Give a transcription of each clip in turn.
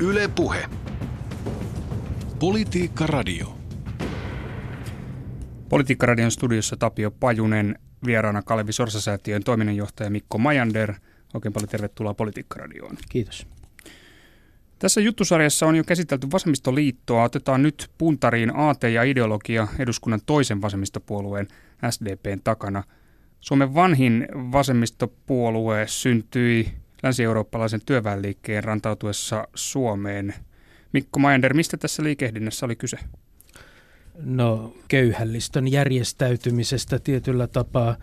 Yle Puhe. Politiikka Radio. Politiikkaradion studiossa Tapio Pajunen, vieraana Kalevi Sorsasäätiön toiminnanjohtaja Mikko Majander. Oikein paljon tervetuloa Politiikkaradioon. Kiitos. Tässä juttusarjassa on jo käsitelty vasemmistoliittoa. Otetaan nyt puntariin AT ja ideologia eduskunnan toisen vasemmistopuolueen SDPn takana. Suomen vanhin vasemmistopuolue syntyi länsi-eurooppalaisen työväenliikkeen rantautuessa Suomeen. Mikko Majander, mistä tässä liikehdinnässä oli kyse? No köyhällistön järjestäytymisestä tietyllä tapaa.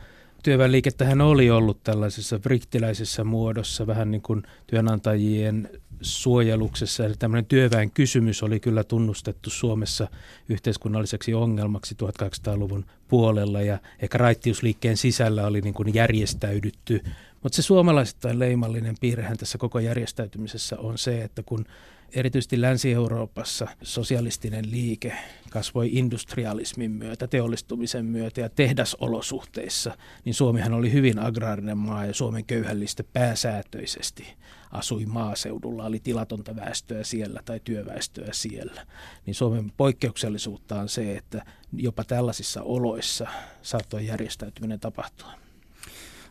Työväenliikettähän oli ollut tällaisessa friktiläisessä muodossa, vähän niin kuin työnantajien suojeluksessa. Eli tämmöinen työväen kysymys oli kyllä tunnustettu Suomessa yhteiskunnalliseksi ongelmaksi 1800-luvun puolella ja ehkä raittiusliikkeen sisällä oli niin kuin järjestäydytty. Mutta se suomalaisittain leimallinen piirrehän tässä koko järjestäytymisessä on se, että kun erityisesti Länsi-Euroopassa sosialistinen liike kasvoi industrialismin myötä, teollistumisen myötä ja tehdasolosuhteissa, niin Suomihan oli hyvin agraarinen maa ja Suomen köyhällistä pääsäätöisesti asui maaseudulla, oli tilatonta väestöä siellä tai työväestöä siellä. Niin Suomen poikkeuksellisuutta on se, että jopa tällaisissa oloissa saattoi järjestäytyminen tapahtua.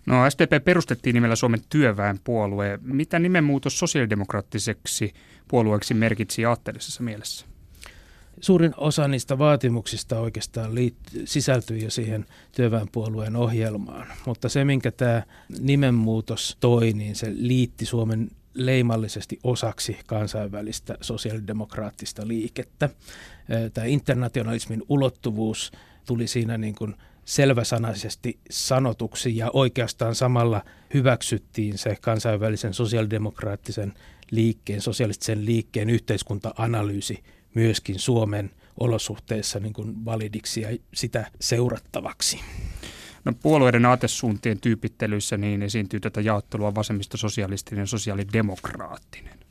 No SDP perustettiin nimellä Suomen työväenpuolue. Mitä nimenmuutos sosiaalidemokraattiseksi puolueeksi merkitsi aatteellisessa mielessä? Suurin osa niistä vaatimuksista oikeastaan liitt- sisältyi jo siihen työväenpuolueen ohjelmaan, mutta se, minkä tämä nimenmuutos toi, niin se liitti Suomen leimallisesti osaksi kansainvälistä sosiaalidemokraattista liikettä. Tämä internationalismin ulottuvuus tuli siinä niin kuin selväsanaisesti sanotuksi ja oikeastaan samalla hyväksyttiin se kansainvälisen sosiaalidemokraattisen liikkeen, sosialistisen liikkeen yhteiskunta-analyysi myöskin Suomen olosuhteissa niin kuin validiksi ja sitä seurattavaksi. No, puolueiden aatesuuntien tyypittelyissä niin esiintyy tätä jaottelua vasemmista sosialistinen ja sosiaalidemokraattinen.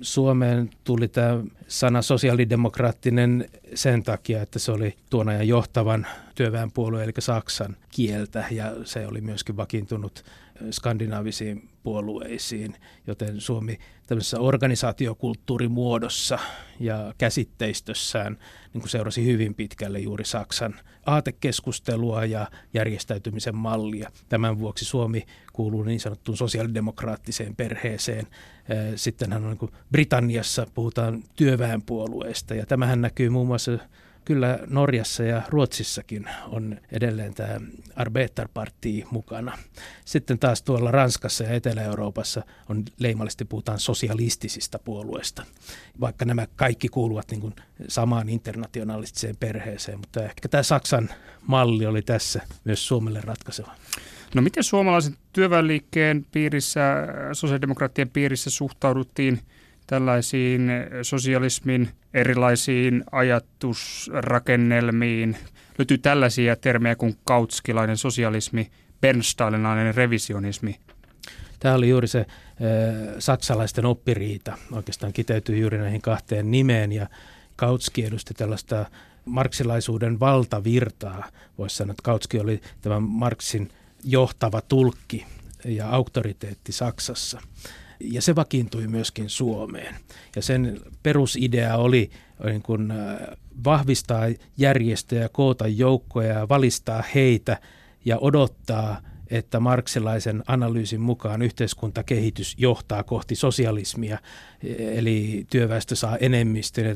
Suomeen tuli tämä sana sosiaalidemokraattinen sen takia, että se oli tuona ja johtavan työväenpuolueen eli Saksan kieltä ja se oli myöskin vakiintunut skandinaavisiin puolueisiin, joten Suomi tämmöisessä organisaatiokulttuurimuodossa ja käsitteistössään niin kuin seurasi hyvin pitkälle juuri Saksan aatekeskustelua ja järjestäytymisen mallia. Tämän vuoksi Suomi kuuluu niin sanottuun sosiaalidemokraattiseen perheeseen. Sittenhän on niin Britanniassa puhutaan työväenpuolueesta ja tämähän näkyy muun muassa kyllä Norjassa ja Ruotsissakin on edelleen tämä Arbetarparti mukana. Sitten taas tuolla Ranskassa ja Etelä-Euroopassa on leimallisesti puhutaan sosialistisista puolueista, vaikka nämä kaikki kuuluvat niin kuin samaan internationalistiseen perheeseen, mutta ehkä tämä Saksan malli oli tässä myös Suomelle ratkaiseva. No miten suomalaisen työväenliikkeen piirissä, sosiaalidemokraattien piirissä suhtauduttiin – tällaisiin sosialismin erilaisiin ajatusrakennelmiin. Löytyy tällaisia termejä kuin kautskilainen sosialismi, bernsteininainen revisionismi. Tämä oli juuri se äh, saksalaisten oppiriita, oikeastaan kiteytyy juuri näihin kahteen nimeen ja Kautski edusti tällaista marksilaisuuden valtavirtaa. Voisi sanoa, että Kautski oli tämän Marksin johtava tulkki ja auktoriteetti Saksassa ja se vakiintui myöskin Suomeen. Ja sen perusidea oli niin kuin, äh, vahvistaa järjestöjä, koota joukkoja ja valistaa heitä ja odottaa, että marksilaisen analyysin mukaan yhteiskuntakehitys johtaa kohti sosialismia, eli työväestö saa enemmistön ja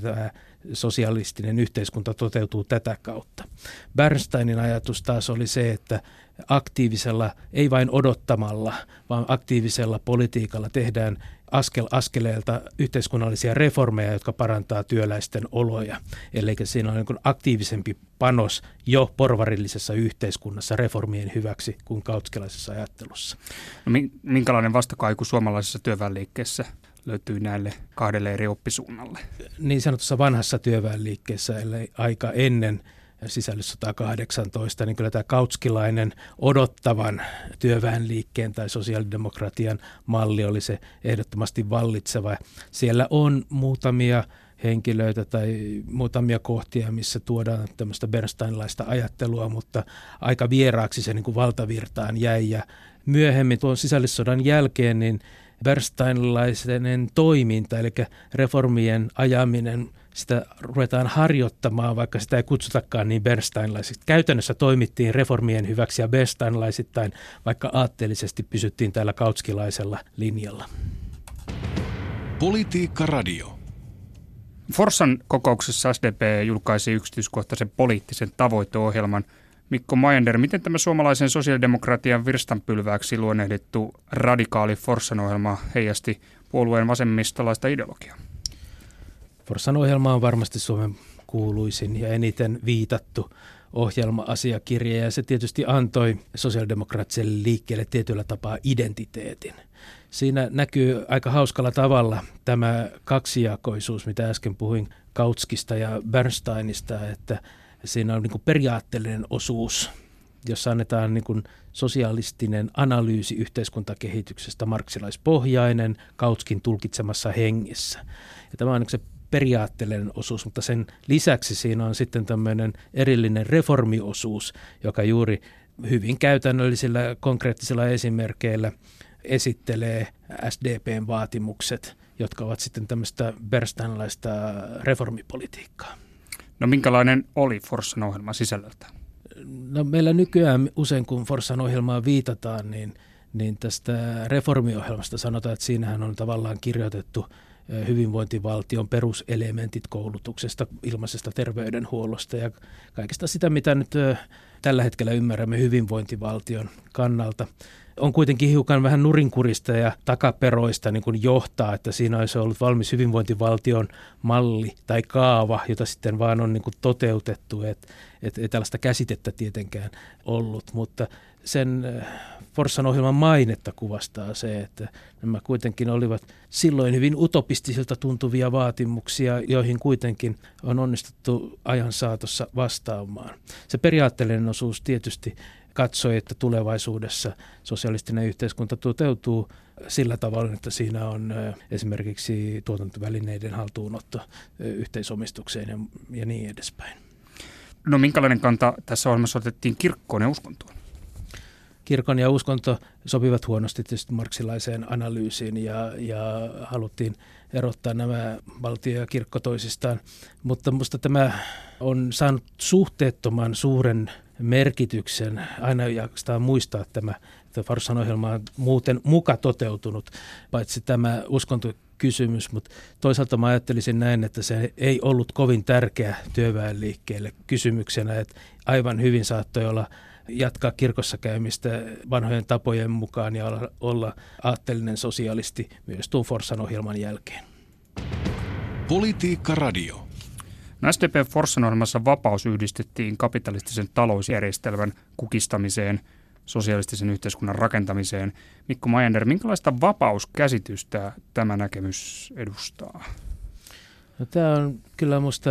sosialistinen yhteiskunta toteutuu tätä kautta. Bernsteinin ajatus taas oli se, että aktiivisella, ei vain odottamalla, vaan aktiivisella politiikalla tehdään askel askeleelta yhteiskunnallisia reformeja, jotka parantaa työläisten oloja. Eli siinä on niin aktiivisempi panos jo porvarillisessa yhteiskunnassa reformien hyväksi kuin kautskelaisessa ajattelussa. No, minkälainen vastakaiku suomalaisessa työväenliikkeessä löytyy näille kahdelle eri oppisuunnalle? Niin sanotussa vanhassa työväenliikkeessä, eli aika ennen sisällissota 18, niin kyllä tämä kautskilainen odottavan työväenliikkeen tai sosiaalidemokratian malli oli se ehdottomasti vallitseva. Siellä on muutamia henkilöitä tai muutamia kohtia, missä tuodaan tämmöistä Bernsteinlaista ajattelua, mutta aika vieraaksi se niin kuin valtavirtaan jäi. Ja myöhemmin tuon sisällissodan jälkeen niin Bernsteinlainen toiminta, eli reformien ajaminen, sitä ruvetaan harjoittamaan, vaikka sitä ei kutsutakaan niin Bernsteinlaisiksi. Käytännössä toimittiin reformien hyväksi ja Bernsteinlaisittain, vaikka aatteellisesti pysyttiin täällä kautskilaisella linjalla. Politiikka Radio. Forssan kokouksessa SDP julkaisi yksityiskohtaisen poliittisen tavoiteohjelman – Mikko Majander, miten tämä suomalaisen sosiaalidemokratian virstanpylvääksi luonnehdittu radikaali Forssan ohjelma heijasti puolueen vasemmistolaista ideologiaa? Forssan ohjelma on varmasti Suomen kuuluisin ja eniten viitattu ohjelma-asiakirja ja se tietysti antoi sosiaalidemokraattiselle liikkeelle tietyllä tapaa identiteetin. Siinä näkyy aika hauskalla tavalla tämä kaksijakoisuus, mitä äsken puhuin Kautskista ja Bernsteinista, että siinä on niin periaatteellinen osuus, jossa annetaan niin sosialistinen analyysi yhteiskuntakehityksestä marksilaispohjainen Kautskin tulkitsemassa hengessä. Ja tämä on niin se periaatteellinen osuus, mutta sen lisäksi siinä on sitten tämmöinen erillinen reformiosuus, joka juuri hyvin käytännöllisillä konkreettisilla esimerkkeillä esittelee SDPn vaatimukset, jotka ovat sitten tämmöistä Bernsteinlaista reformipolitiikkaa. No minkälainen oli Forssan ohjelma sisällöltä? No meillä nykyään usein kun Forssan ohjelmaan viitataan, niin, niin tästä reformiohjelmasta sanotaan, että siinähän on tavallaan kirjoitettu hyvinvointivaltion peruselementit koulutuksesta, ilmaisesta terveydenhuollosta ja kaikesta sitä, mitä nyt tällä hetkellä ymmärrämme hyvinvointivaltion kannalta. On kuitenkin hiukan vähän nurinkurista ja takaperoista niin kuin johtaa, että siinä olisi ollut valmis hyvinvointivaltion malli tai kaava, jota sitten vaan on niin kuin toteutettu, että et, ei tällaista käsitettä tietenkään ollut, mutta sen äh, Forssan ohjelman mainetta kuvastaa se, että nämä kuitenkin olivat silloin hyvin utopistisilta tuntuvia vaatimuksia, joihin kuitenkin on onnistuttu ajan saatossa vastaamaan. Se periaatteellinen osuus tietysti katsoi, että tulevaisuudessa sosialistinen yhteiskunta toteutuu sillä tavalla, että siinä on esimerkiksi tuotantovälineiden haltuunotto yhteisomistukseen ja, ja niin edespäin. No minkälainen kanta tässä ohjelmassa otettiin kirkkoon ja uskontoon? Kirkon ja uskonto sopivat huonosti tietysti marksilaiseen analyysiin ja, ja haluttiin erottaa nämä valtio ja kirkko toisistaan. Mutta minusta tämä on saanut suhteettoman suuren merkityksen. Aina jaksetaan muistaa tämä, että Farsan ohjelma on muuten muka toteutunut, paitsi tämä uskontokysymys, mutta toisaalta mä ajattelisin näin, että se ei ollut kovin tärkeä työväenliikkeelle kysymyksenä, että aivan hyvin saattoi olla jatkaa kirkossa käymistä vanhojen tapojen mukaan ja olla, olla aatteellinen sosialisti myös tuon Forssan ohjelman jälkeen. Politiikka Radio. No SDP Forssan ohjelmassa vapaus yhdistettiin kapitalistisen talousjärjestelmän kukistamiseen, sosialistisen yhteiskunnan rakentamiseen. Mikko Majander, minkälaista vapauskäsitystä tämä näkemys edustaa? No, tämä on kyllä minusta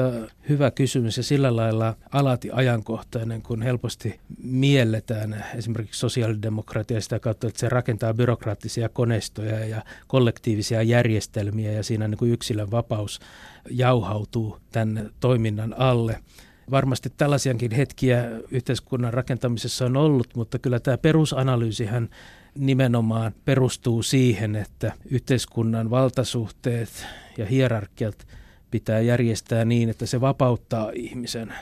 hyvä kysymys ja sillä lailla alati ajankohtainen, kun helposti mielletään esimerkiksi sosiaalidemokratia sitä kautta, että se rakentaa byrokraattisia koneistoja ja kollektiivisia järjestelmiä ja siinä niin kuin yksilön vapaus jauhautuu tämän toiminnan alle. Varmasti tällaisiakin hetkiä yhteiskunnan rakentamisessa on ollut, mutta kyllä tämä perusanalyysihän nimenomaan perustuu siihen, että yhteiskunnan valtasuhteet ja hierarkiat pitää järjestää niin, että se vapauttaa ihmisen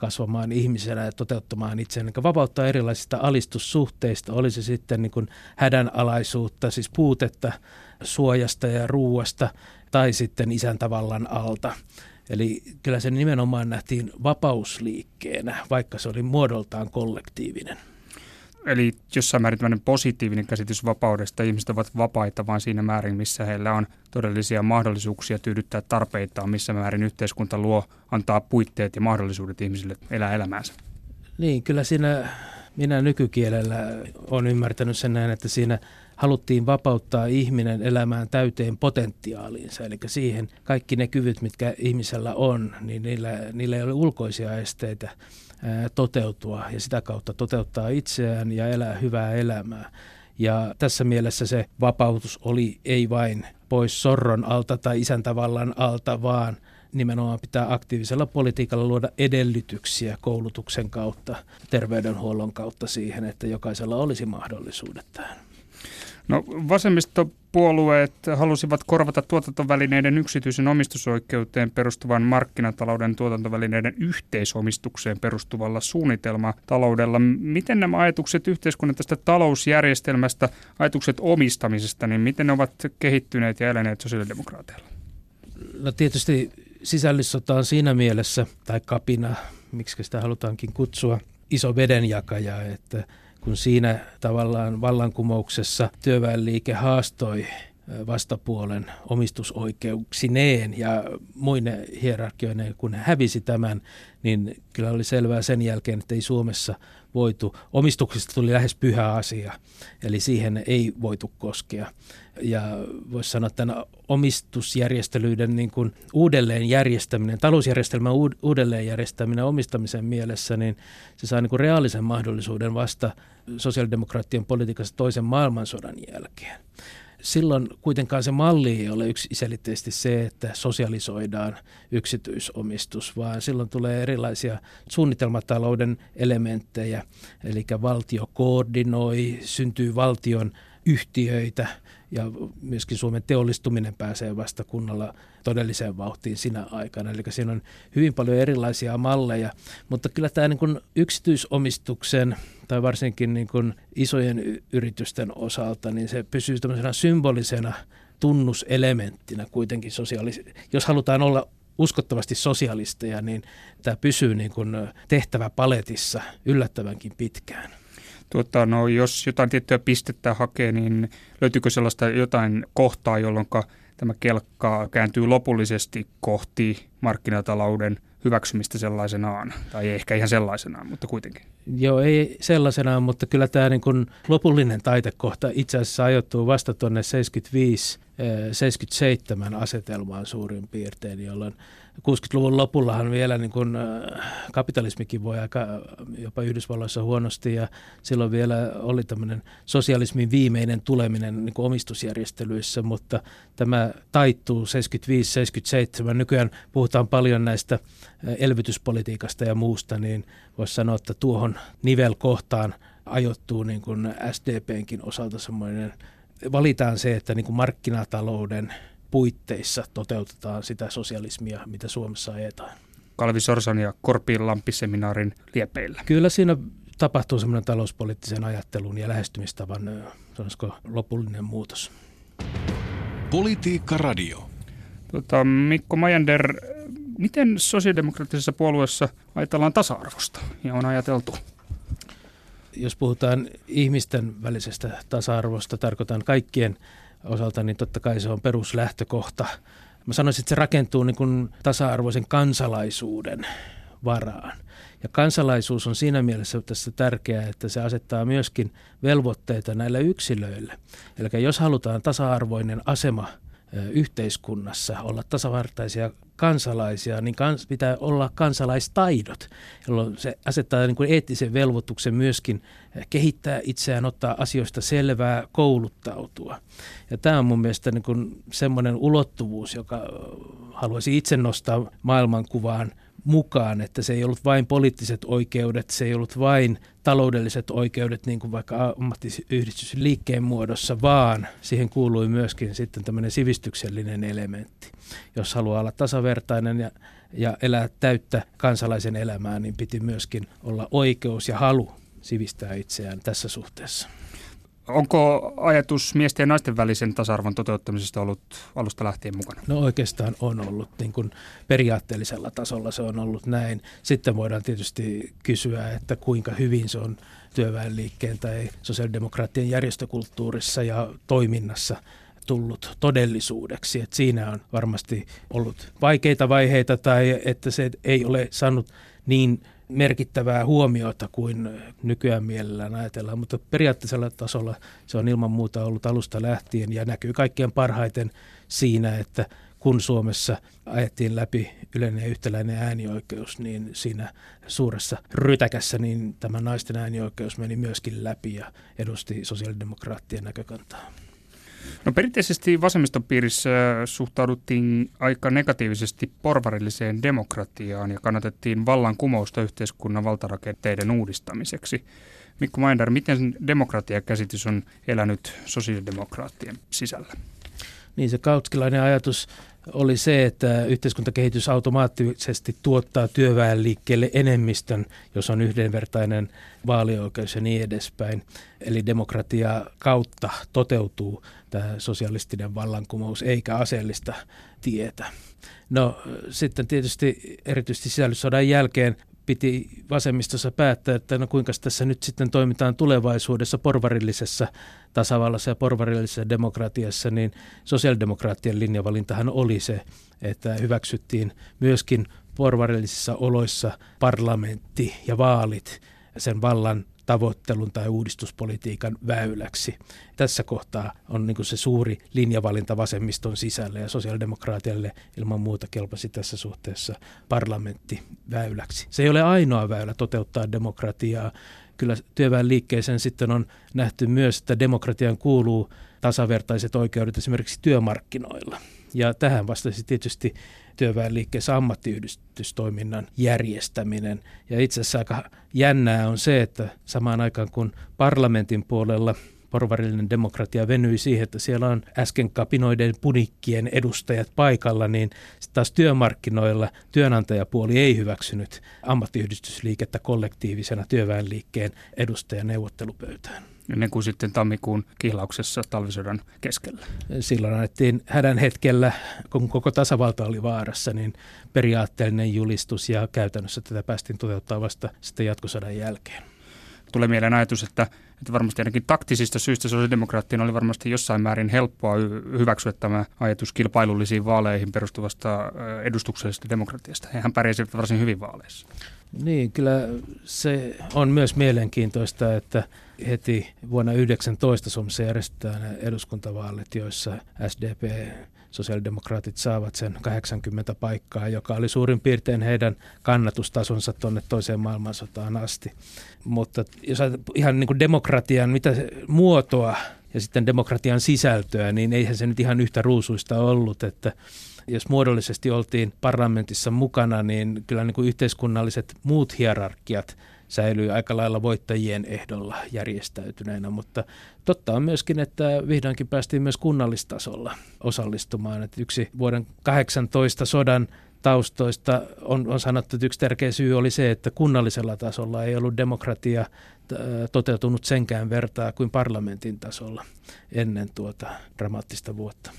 kasvamaan ihmisenä ja toteuttamaan itseään, eli vapauttaa erilaisista alistussuhteista, oli se sitten niin kuin hädänalaisuutta, siis puutetta suojasta ja ruuasta, tai sitten isäntävallan alta. Eli kyllä se nimenomaan nähtiin vapausliikkeenä, vaikka se oli muodoltaan kollektiivinen. Eli jossain määrin tämmöinen positiivinen käsitys vapaudesta. Ihmiset ovat vapaita vain siinä määrin, missä heillä on todellisia mahdollisuuksia tyydyttää tarpeitaan, missä määrin yhteiskunta luo, antaa puitteet ja mahdollisuudet ihmisille elää elämäänsä. Niin, kyllä siinä minä nykykielellä olen ymmärtänyt sen näin, että siinä haluttiin vapauttaa ihminen elämään täyteen potentiaaliinsa, eli siihen kaikki ne kyvyt, mitkä ihmisellä on, niin niillä, niillä ei ole ulkoisia esteitä toteutua ja sitä kautta toteuttaa itseään ja elää hyvää elämää. Ja tässä mielessä se vapautus oli ei vain pois sorron alta tai isäntävallan alta, vaan nimenomaan pitää aktiivisella politiikalla luoda edellytyksiä koulutuksen kautta, terveydenhuollon kautta siihen, että jokaisella olisi mahdollisuudet tähän. No vasemmistopuolueet halusivat korvata tuotantovälineiden yksityisen omistusoikeuteen perustuvan markkinatalouden tuotantovälineiden yhteisomistukseen perustuvalla suunnitelmataloudella. Miten nämä ajatukset yhteiskunnan tästä talousjärjestelmästä, ajatukset omistamisesta, niin miten ne ovat kehittyneet ja eläneet sosiaalidemokraateilla? No tietysti sisällissota on siinä mielessä, tai kapina, miksi sitä halutaankin kutsua, iso vedenjakaja, että kun siinä tavallaan vallankumouksessa työväenliike haastoi vastapuolen omistusoikeuksineen ja muine hierarkioineen, kun hävisi tämän, niin kyllä oli selvää sen jälkeen, että ei Suomessa voitu. Omistuksesta tuli lähes pyhä asia, eli siihen ei voitu koskea. Ja voisi sanoa, tämän omistusjärjestelyiden niin kuin uudelleenjärjestäminen, talousjärjestelmän uudelleenjärjestäminen omistamisen mielessä, niin se saa niin kuin reaalisen mahdollisuuden vasta sosiaalidemokraattien politiikassa toisen maailmansodan jälkeen. Silloin kuitenkaan se malli ei ole yksiselitteisesti se, että sosialisoidaan yksityisomistus, vaan silloin tulee erilaisia suunnitelmatalouden elementtejä, eli valtio koordinoi, syntyy valtion yhtiöitä ja myöskin Suomen teollistuminen pääsee vasta kunnolla todelliseen vauhtiin sinä aikana. Eli siinä on hyvin paljon erilaisia malleja, mutta kyllä tämä niin kuin yksityisomistuksen tai varsinkin niin kuin isojen yritysten osalta, niin se pysyy tämmöisenä symbolisena tunnuselementtinä kuitenkin sosiaalis- Jos halutaan olla uskottavasti sosialisteja, niin tämä pysyy niin kuin tehtäväpaletissa yllättävänkin pitkään. Tuota, no, jos jotain tiettyä pistettä hakee, niin löytyykö sellaista jotain kohtaa, jolloin tämä kelkka kääntyy lopullisesti kohti markkinatalouden hyväksymistä sellaisenaan, tai ehkä ihan sellaisenaan, mutta kuitenkin. Joo, ei sellaisenaan, mutta kyllä tämä niin kuin lopullinen taitekohta itse asiassa ajoittuu vasta tuonne 75-77 asetelmaan suurin piirtein, jolloin 60-luvun lopullahan vielä niin kuin, äh, kapitalismikin voi aika jopa Yhdysvalloissa huonosti ja silloin vielä oli tämmöinen sosialismin viimeinen tuleminen niin omistusjärjestelyissä, mutta tämä taittuu 75-77. Nykyään puhutaan paljon näistä äh, elvytyspolitiikasta ja muusta, niin voisi sanoa, että tuohon nivelkohtaan ajoittuu niin kuin SDPnkin osalta semmoinen, valitaan se, että niin kuin markkinatalouden puitteissa toteutetaan sitä sosialismia, mitä Suomessa ajetaan. Kalvi Sorsan ja Korpiin Lamppiseminaarin liepeillä. Kyllä siinä tapahtuu semmoinen talouspoliittisen ajattelun ja lähestymistavan sanoisiko, lopullinen muutos. Politiikka Radio. Tota, Mikko Majander, miten sosiaalidemokraattisessa puolueessa ajatellaan tasa-arvosta ja on ajateltu? Jos puhutaan ihmisten välisestä tasa-arvosta, tarkoitan kaikkien osalta, niin totta kai se on peruslähtökohta. Mä sanoisin, että se rakentuu niin kuin tasa-arvoisen kansalaisuuden varaan. Ja kansalaisuus on siinä mielessä tässä tärkeää, että se asettaa myöskin velvoitteita näille yksilöille. Eli jos halutaan tasa-arvoinen asema yhteiskunnassa, olla tasavartaisia kansalaisia, niin kans, pitää olla kansalaistaidot, jolloin se asettaa niin kuin eettisen velvoituksen myöskin kehittää itseään, ottaa asioista selvää, kouluttautua. Ja tämä on mun mielestä niin kuin semmoinen ulottuvuus, joka haluaisi itse nostaa maailmankuvaan mukaan, että se ei ollut vain poliittiset oikeudet, se ei ollut vain taloudelliset oikeudet, niin kuin vaikka ammattiyhdistysliikkeen muodossa, vaan siihen kuului myöskin sitten tämmöinen sivistyksellinen elementti. Jos haluaa olla tasavertainen ja, ja elää täyttä kansalaisen elämää, niin piti myöskin olla oikeus ja halu sivistää itseään tässä suhteessa. Onko ajatus miesten ja naisten välisen tasa-arvon toteuttamisesta ollut alusta lähtien mukana? No oikeastaan on ollut niin kuin periaatteellisella tasolla se on ollut näin. Sitten voidaan tietysti kysyä, että kuinka hyvin se on työväenliikkeen tai sosiaalidemokraattien järjestökulttuurissa ja toiminnassa tullut todellisuudeksi. Et siinä on varmasti ollut vaikeita vaiheita tai että se ei ole saanut niin merkittävää huomiota kuin nykyään mielellään ajatellaan, mutta periaatteessa tasolla se on ilman muuta ollut alusta lähtien ja näkyy kaikkein parhaiten siinä, että kun Suomessa ajettiin läpi yleinen ja yhtäläinen äänioikeus, niin siinä suuressa rytäkässä niin tämä naisten äänioikeus meni myöskin läpi ja edusti sosiaalidemokraattien näkökantaa. No perinteisesti vasemmistopiirissä suhtauduttiin aika negatiivisesti porvarilliseen demokratiaan ja kannatettiin vallankumousta yhteiskunnan valtarakenteiden uudistamiseksi. Mikko Mainder, miten demokratiakäsitys on elänyt sosiaalidemokraattien sisällä? Niin se kautskilainen ajatus oli se, että yhteiskuntakehitys automaattisesti tuottaa työväenliikkeelle enemmistön, jos on yhdenvertainen vaalioikeus ja niin edespäin. Eli demokratia kautta toteutuu tämä sosialistinen vallankumous eikä aseellista tietä. No sitten tietysti erityisesti sisällissodan jälkeen piti vasemmistossa päättää, että no kuinka tässä nyt sitten toimitaan tulevaisuudessa porvarillisessa tasavallassa ja porvarillisessa demokratiassa, niin sosiaalidemokraattien linjavalintahan oli se, että hyväksyttiin myöskin porvarillisissa oloissa parlamentti ja vaalit sen vallan tavoittelun tai uudistuspolitiikan väyläksi. Tässä kohtaa on niin se suuri linjavalinta vasemmiston sisällä ja sosiaalidemokraatialle ilman muuta kelpasi tässä suhteessa parlamentti väyläksi. Se ei ole ainoa väylä toteuttaa demokratiaa. Kyllä työväen liikkeeseen sitten on nähty myös, että demokratian kuuluu tasavertaiset oikeudet esimerkiksi työmarkkinoilla. Ja tähän vastasi tietysti työväenliikkeessä ammattiyhdistystoiminnan järjestäminen. Ja itse asiassa aika jännää on se, että samaan aikaan kun parlamentin puolella porvarillinen demokratia venyi siihen, että siellä on äsken kapinoiden punikkien edustajat paikalla, niin taas työmarkkinoilla työnantajapuoli ei hyväksynyt ammattiyhdistysliikettä kollektiivisena työväenliikkeen edustajan neuvottelupöytään ennen kuin sitten tammikuun kihlauksessa talvisodan keskellä. Silloin annettiin hädän hetkellä, kun koko tasavalta oli vaarassa, niin periaatteellinen julistus ja käytännössä tätä päästiin toteuttaa vasta sitten jatkosodan jälkeen. Tulee mieleen ajatus, että, että varmasti ainakin taktisista syistä sosiaalidemokraattien oli varmasti jossain määrin helppoa hyväksyä tämä ajatus kilpailullisiin vaaleihin perustuvasta edustuksellisesta demokratiasta. Hehän pärjäsivät varsin hyvin vaaleissa. Niin, kyllä se on myös mielenkiintoista, että heti vuonna 19 Suomessa järjestetään eduskuntavaalit, joissa SDP sosiaalidemokraatit saavat sen 80 paikkaa, joka oli suurin piirtein heidän kannatustasonsa tuonne toiseen maailmansotaan asti. Mutta jos ihan niin kuin demokratian mitä muotoa ja sitten demokratian sisältöä, niin eihän se nyt ihan yhtä ruusuista ollut, että jos muodollisesti oltiin parlamentissa mukana, niin kyllä niin kuin yhteiskunnalliset muut hierarkiat säilyy aika lailla voittajien ehdolla järjestäytyneenä, mutta totta on myöskin, että vihdoinkin päästiin myös kunnallistasolla osallistumaan. Että yksi vuoden 18 sodan taustoista on, on sanottu, että yksi tärkeä syy oli se, että kunnallisella tasolla ei ollut demokratia toteutunut senkään vertaa kuin parlamentin tasolla ennen tuota dramaattista vuotta.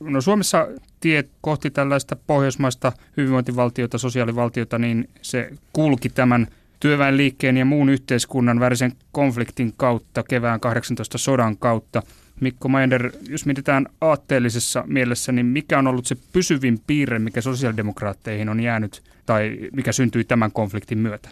No Suomessa tie kohti tällaista pohjoismaista hyvinvointivaltiota, sosiaalivaltiota, niin se kulki tämän työväenliikkeen ja muun yhteiskunnan värisen konfliktin kautta, kevään 18 sodan kautta. Mikko Maender, jos mietitään aatteellisessa mielessä, niin mikä on ollut se pysyvin piirre, mikä sosiaalidemokraatteihin on jäänyt tai mikä syntyi tämän konfliktin myötä?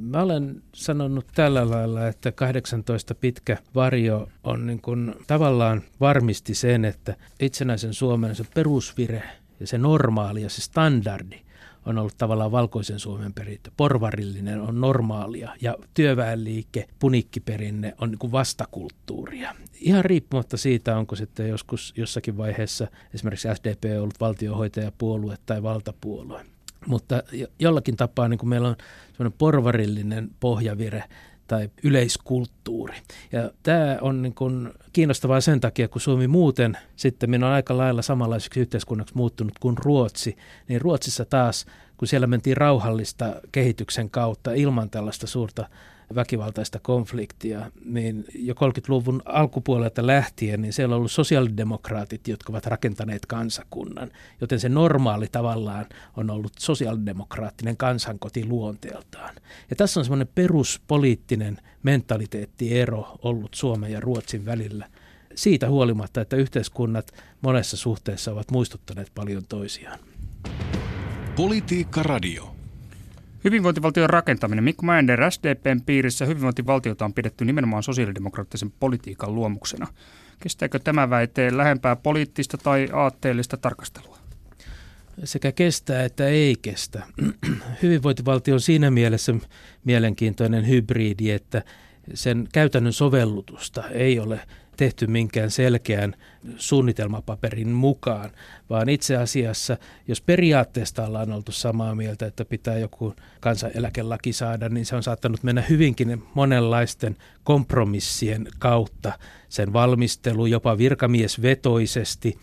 Mä olen sanonut tällä lailla, että 18 pitkä varjo on niin kuin tavallaan varmisti sen, että itsenäisen Suomen se perusvire ja se normaali ja se standardi on ollut tavallaan valkoisen Suomen perintö. Porvarillinen on normaalia ja työväenliike, punikkiperinne on niin kuin vastakulttuuria. Ihan riippumatta siitä, onko sitten joskus jossakin vaiheessa esimerkiksi SDP ollut valtiohoitajapuolue tai valtapuolue. Mutta jollakin tapaa niin kuin meillä on semmoinen porvarillinen pohjavire tai yleiskulttuuri. Ja tämä on niin kuin kiinnostavaa sen takia, kun Suomi muuten sitten on aika lailla samanlaiseksi yhteiskunnaksi muuttunut kuin Ruotsi, niin Ruotsissa taas, kun siellä mentiin rauhallista kehityksen kautta ilman tällaista suurta väkivaltaista konfliktia, niin jo 30-luvun alkupuolelta lähtien, niin siellä on ollut sosiaalidemokraatit, jotka ovat rakentaneet kansakunnan. Joten se normaali tavallaan on ollut sosiaalidemokraattinen kansankoti luonteeltaan. Ja tässä on semmoinen peruspoliittinen mentaliteettiero ollut Suomen ja Ruotsin välillä. Siitä huolimatta, että yhteiskunnat monessa suhteessa ovat muistuttaneet paljon toisiaan. Politiikka Radio. Hyvinvointivaltion rakentaminen. Mikko Mäender, SDPn piirissä hyvinvointivaltiota on pidetty nimenomaan sosiaalidemokraattisen politiikan luomuksena. Kestääkö tämä väite lähempää poliittista tai aatteellista tarkastelua? Sekä kestää että ei kestä. Hyvinvointivaltio on siinä mielessä mielenkiintoinen hybridi, että sen käytännön sovellutusta ei ole tehty minkään selkeän suunnitelmapaperin mukaan, vaan itse asiassa, jos periaatteesta ollaan oltu samaa mieltä, että pitää joku kansaneläkelaki saada, niin se on saattanut mennä hyvinkin monenlaisten kompromissien kautta. Sen valmistelu jopa virkamiesvetoisesti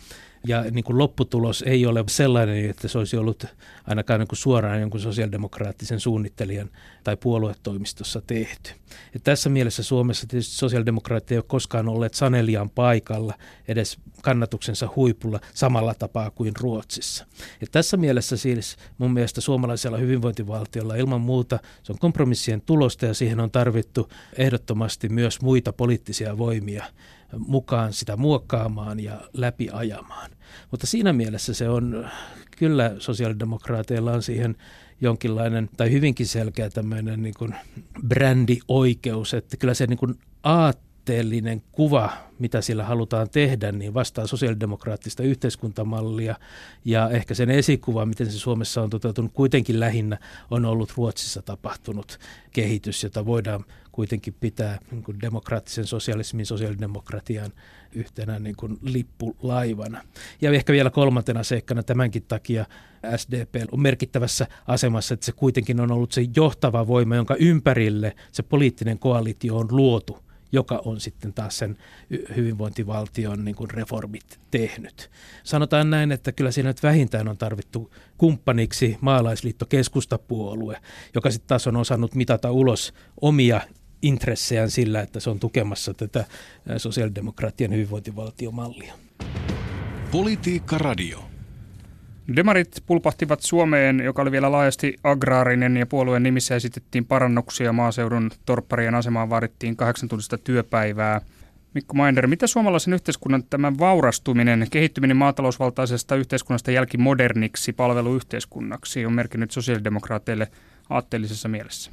ja niin kuin lopputulos ei ole sellainen, että se olisi ollut ainakaan niin kuin suoraan jonkun sosiaalidemokraattisen suunnittelijan tai puoluetoimistossa tehty. Ja tässä mielessä Suomessa tietysti sosiaalidemokraatteja ei ole koskaan olleet sanelijan paikalla edes kannatuksensa huipulla samalla tapaa kuin Ruotsissa. Ja tässä mielessä siis mun mielestä suomalaisella hyvinvointivaltiolla ilman muuta se on kompromissien tulosta ja siihen on tarvittu ehdottomasti myös muita poliittisia voimia mukaan sitä muokkaamaan ja läpiajamaan. Mutta siinä mielessä se on, kyllä sosiaalidemokraateilla on siihen jonkinlainen tai hyvinkin selkeä tämmöinen niin kuin brändioikeus, että kyllä se niin kuin aatteellinen kuva, mitä sillä halutaan tehdä, niin vastaa sosiaalidemokraattista yhteiskuntamallia ja ehkä sen esikuva, miten se Suomessa on toteutunut, kuitenkin lähinnä on ollut Ruotsissa tapahtunut kehitys, jota voidaan kuitenkin pitää niin kuin demokraattisen sosialismin, sosiaalidemokratian yhtenä niin kuin lippulaivana. Ja ehkä vielä kolmantena seikkana tämänkin takia SDP on merkittävässä asemassa, että se kuitenkin on ollut se johtava voima, jonka ympärille se poliittinen koalitio on luotu – joka on sitten taas sen hyvinvointivaltion niin kuin reformit tehnyt. Sanotaan näin, että kyllä siinä nyt vähintään on tarvittu kumppaniksi maalaisliitto keskustapuolue, joka sitten taas on osannut mitata ulos omia intressejään sillä, että se on tukemassa tätä sosiaalidemokraattien hyvinvointivaltiomallia. Politiikka Radio. Demarit pulpahtivat Suomeen, joka oli vielä laajasti agraarinen ja puolueen nimissä esitettiin parannuksia. Maaseudun torpparien asemaan vaadittiin kahdeksan tuntista työpäivää. Mikko Mainder, mitä suomalaisen yhteiskunnan tämän vaurastuminen, kehittyminen maatalousvaltaisesta yhteiskunnasta jälkimoderniksi palveluyhteiskunnaksi on merkinnyt sosiaalidemokraateille aatteellisessa mielessä?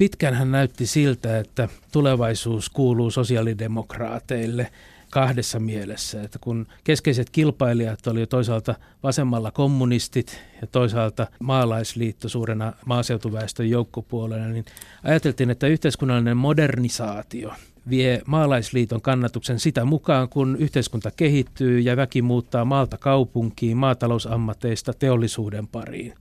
Pitkään hän näytti siltä, että tulevaisuus kuuluu sosiaalidemokraateille kahdessa mielessä, että kun keskeiset kilpailijat oli toisaalta vasemmalla kommunistit ja toisaalta maalaisliitto suurena maaseutuväestön joukkopuolena, niin ajateltiin, että yhteiskunnallinen modernisaatio vie maalaisliiton kannatuksen sitä mukaan, kun yhteiskunta kehittyy ja väki muuttaa maalta kaupunkiin, maatalousammateista teollisuuden pariin.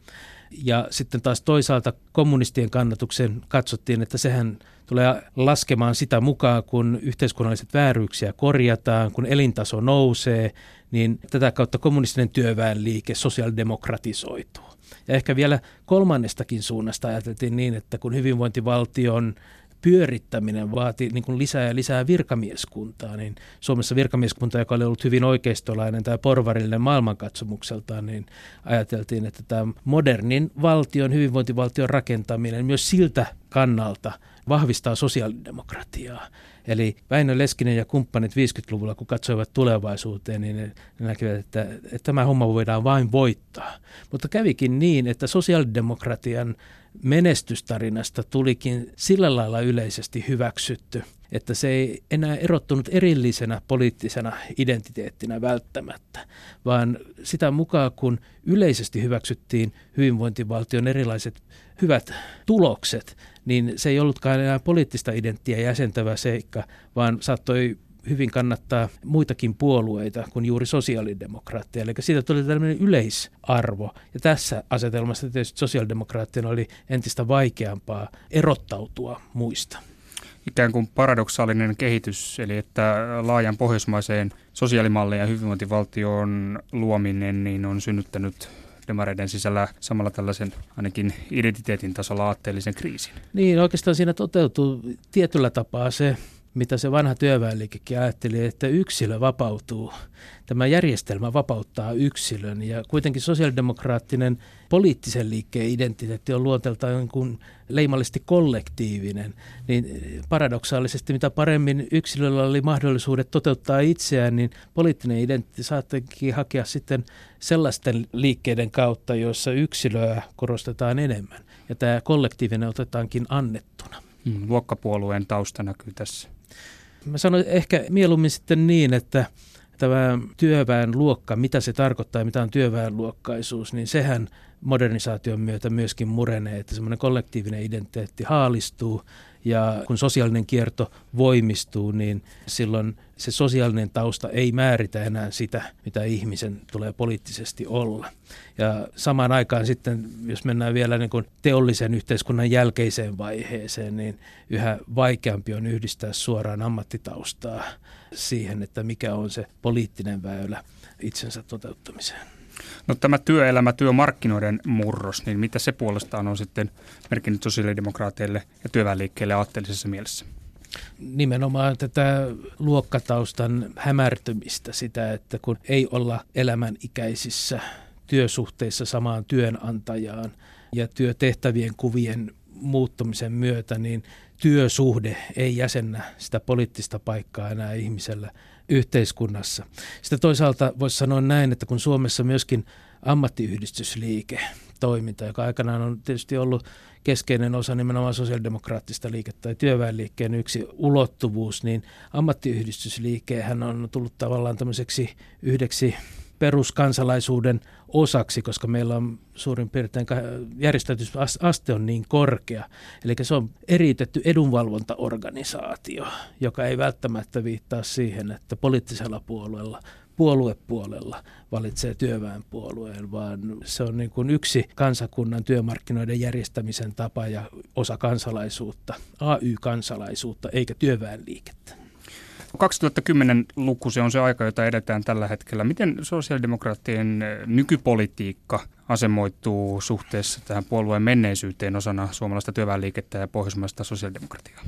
Ja sitten taas toisaalta kommunistien kannatuksen katsottiin, että sehän tulee laskemaan sitä mukaan, kun yhteiskunnalliset vääryyksiä korjataan, kun elintaso nousee, niin tätä kautta kommunistinen työväenliike sosiaalidemokratisoituu. Ja ehkä vielä kolmannestakin suunnasta ajateltiin niin, että kun hyvinvointivaltion pyörittäminen vaati niin kuin lisää ja lisää virkamieskuntaa, niin Suomessa virkamieskunta, joka oli ollut hyvin oikeistolainen tai porvarillinen maailmankatsomukseltaan, niin ajateltiin, että tämä modernin valtion, hyvinvointivaltion rakentaminen myös siltä kannalta vahvistaa sosiaalidemokratiaa. Eli Väinö Leskinen ja kumppanit 50-luvulla, kun katsoivat tulevaisuuteen, niin ne, näkivät, että, että tämä homma voidaan vain voittaa. Mutta kävikin niin, että sosiaalidemokratian menestystarinasta tulikin sillä lailla yleisesti hyväksytty, että se ei enää erottunut erillisenä poliittisena identiteettinä välttämättä, vaan sitä mukaan kun yleisesti hyväksyttiin hyvinvointivaltion erilaiset hyvät tulokset, niin se ei ollutkaan enää poliittista identtiä jäsentävä seikka, vaan saattoi hyvin kannattaa muitakin puolueita kuin juuri sosiaalidemokraatteja. Eli siitä tuli tällainen yleisarvo. Ja tässä asetelmassa tietysti sosiaalidemokraattien oli entistä vaikeampaa erottautua muista. Ikään kuin paradoksaalinen kehitys, eli että laajan pohjoismaiseen sosiaalimalleen ja hyvinvointivaltion luominen niin on synnyttänyt demareiden sisällä samalla tällaisen ainakin identiteetin tasolla aatteellisen kriisin. Niin, oikeastaan siinä toteutuu tietyllä tapaa se mitä se vanha työväenliikekin ajatteli, että yksilö vapautuu. Tämä järjestelmä vapauttaa yksilön ja kuitenkin sosiaalidemokraattinen poliittisen liikkeen identiteetti on luonteeltaan niin kuin leimallisesti kollektiivinen, niin paradoksaalisesti mitä paremmin yksilöllä oli mahdollisuudet toteuttaa itseään, niin poliittinen identiteetti saattankin hakea sitten sellaisten liikkeiden kautta, joissa yksilöä korostetaan enemmän ja tämä kollektiivinen otetaankin annettuna. Mm, luokkapuolueen tausta näkyy tässä. Mä sanoin ehkä mieluummin sitten niin, että tämä työväen luokka, mitä se tarkoittaa, mitä on työväenluokkaisuus, niin sehän modernisaation myötä myöskin murenee, että semmoinen kollektiivinen identiteetti haalistuu ja kun sosiaalinen kierto voimistuu, niin silloin se sosiaalinen tausta ei määritä enää sitä, mitä ihmisen tulee poliittisesti olla. Ja samaan aikaan sitten, jos mennään vielä niin kuin teollisen yhteiskunnan jälkeiseen vaiheeseen, niin yhä vaikeampi on yhdistää suoraan ammattitaustaa siihen, että mikä on se poliittinen väylä itsensä toteuttamiseen. No tämä työelämä, työmarkkinoiden murros, niin mitä se puolestaan on sitten merkinnyt sosiaalidemokraateille ja työväenliikkeelle aatteellisessa mielessä? Nimenomaan tätä luokkataustan hämärtymistä, sitä, että kun ei olla elämänikäisissä työsuhteissa samaan työnantajaan ja työtehtävien kuvien muuttumisen myötä, niin työsuhde ei jäsennä sitä poliittista paikkaa enää ihmisellä yhteiskunnassa. Sitten toisaalta voisi sanoa näin, että kun Suomessa myöskin ammattiyhdistysliike toiminta, joka aikanaan on tietysti ollut keskeinen osa nimenomaan sosiaalidemokraattista liikettä tai työväenliikkeen yksi ulottuvuus, niin ammattiyhdistysliikehän on tullut tavallaan tämmöiseksi yhdeksi peruskansalaisuuden osaksi, koska meillä on suurin piirtein järjestäytymisaste on niin korkea. Eli se on eritetty edunvalvontaorganisaatio, joka ei välttämättä viittaa siihen, että poliittisella puolueella puoluepuolella valitsee työväenpuolueen, vaan se on niin kuin yksi kansakunnan työmarkkinoiden järjestämisen tapa ja osa kansalaisuutta, AY-kansalaisuutta eikä työväenliikettä. 2010-luku se on se aika, jota edetään tällä hetkellä. Miten sosiaalidemokraattien eh, nykypolitiikka asemoituu suhteessa tähän puolueen menneisyyteen osana suomalaista työväenliikettä ja pohjoismaista sosiaalidemokratiaa?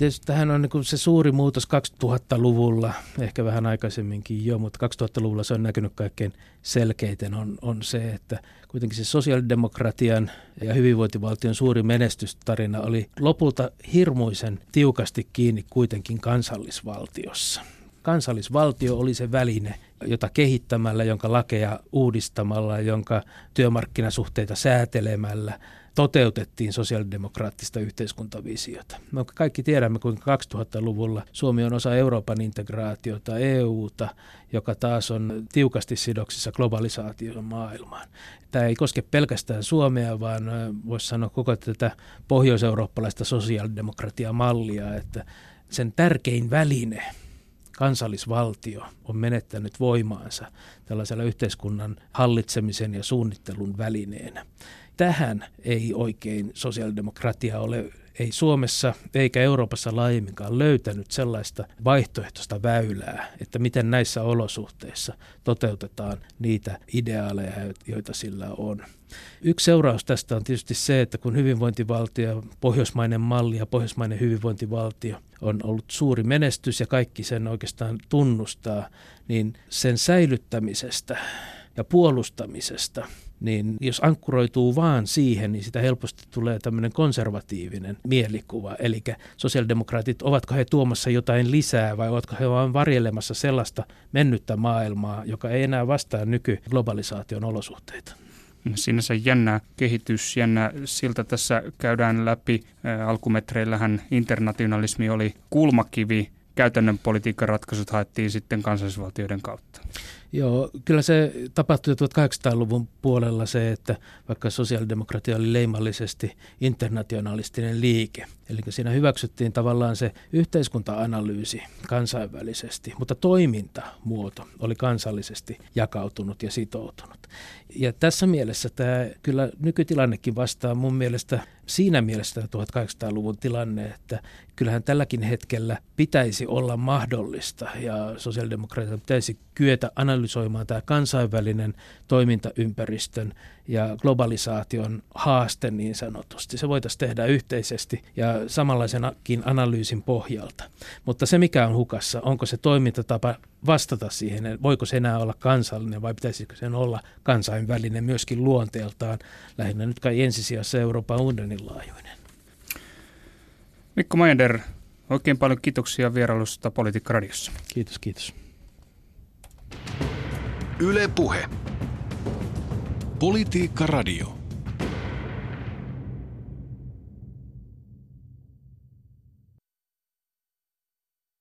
Tietysti tähän on niin se suuri muutos 2000-luvulla, ehkä vähän aikaisemminkin jo, mutta 2000-luvulla se on näkynyt kaikkein selkeiten on, on se, että kuitenkin se sosiaalidemokratian ja hyvinvointivaltion suuri menestystarina oli lopulta hirmuisen tiukasti kiinni kuitenkin kansallisvaltiossa. Kansallisvaltio oli se väline, jota kehittämällä, jonka lakeja uudistamalla, jonka työmarkkinasuhteita säätelemällä toteutettiin sosiaalidemokraattista yhteiskuntavisiota. Me kaikki tiedämme, kuinka 2000-luvulla Suomi on osa Euroopan integraatiota, EUta, joka taas on tiukasti sidoksissa globalisaation maailmaan. Tämä ei koske pelkästään Suomea, vaan voisi sanoa koko tätä pohjoiseurooppalaista sosiaalidemokratia-mallia, että sen tärkein väline – kansallisvaltio on menettänyt voimaansa tällaisella yhteiskunnan hallitsemisen ja suunnittelun välineenä. Tähän ei oikein sosiaalidemokratia ole ei Suomessa eikä Euroopassa laajemminkaan löytänyt sellaista vaihtoehtoista väylää, että miten näissä olosuhteissa toteutetaan niitä ideaaleja, joita sillä on. Yksi seuraus tästä on tietysti se, että kun hyvinvointivaltio, pohjoismainen malli ja pohjoismainen hyvinvointivaltio on ollut suuri menestys ja kaikki sen oikeastaan tunnustaa, niin sen säilyttämisestä ja puolustamisesta – niin jos ankkuroituu vaan siihen, niin sitä helposti tulee tämmöinen konservatiivinen mielikuva. Eli sosiaalidemokraatit, ovatko he tuomassa jotain lisää vai ovatko he vain varjelemassa sellaista mennyttä maailmaa, joka ei enää vastaa nykyglobalisaation olosuhteita. Sinänsä jännä kehitys, jännä siltä tässä käydään läpi. Alkumetreillähän internationalismi oli kulmakivi, käytännön politiikan ratkaisut haettiin sitten kansallisvaltioiden kautta. Joo, kyllä se tapahtui 1800-luvun puolella se, että vaikka sosiaalidemokratia oli leimallisesti internationalistinen liike, eli siinä hyväksyttiin tavallaan se yhteiskunta-analyysi kansainvälisesti, mutta toimintamuoto oli kansallisesti jakautunut ja sitoutunut. Ja tässä mielessä tämä kyllä nykytilannekin vastaa mun mielestä siinä mielessä 1800-luvun tilanne, että kyllähän tälläkin hetkellä pitäisi olla mahdollista ja sosiaalidemokratia pitäisi kyetä analysoimaan tämä kansainvälinen toimintaympäristön ja globalisaation haaste niin sanotusti. Se voitaisiin tehdä yhteisesti ja samanlaisenakin analyysin pohjalta. Mutta se mikä on hukassa, onko se toimintatapa vastata siihen, voiko se enää olla kansallinen vai pitäisikö sen olla kansainvälinen myöskin luonteeltaan, lähinnä nyt kai ensisijassa Euroopan unionin laajuinen. Mikko Majander, oikein paljon kiitoksia vierailusta Politiikka Radiossa. Kiitos, kiitos. Yle Puhe. Politiikka Radio.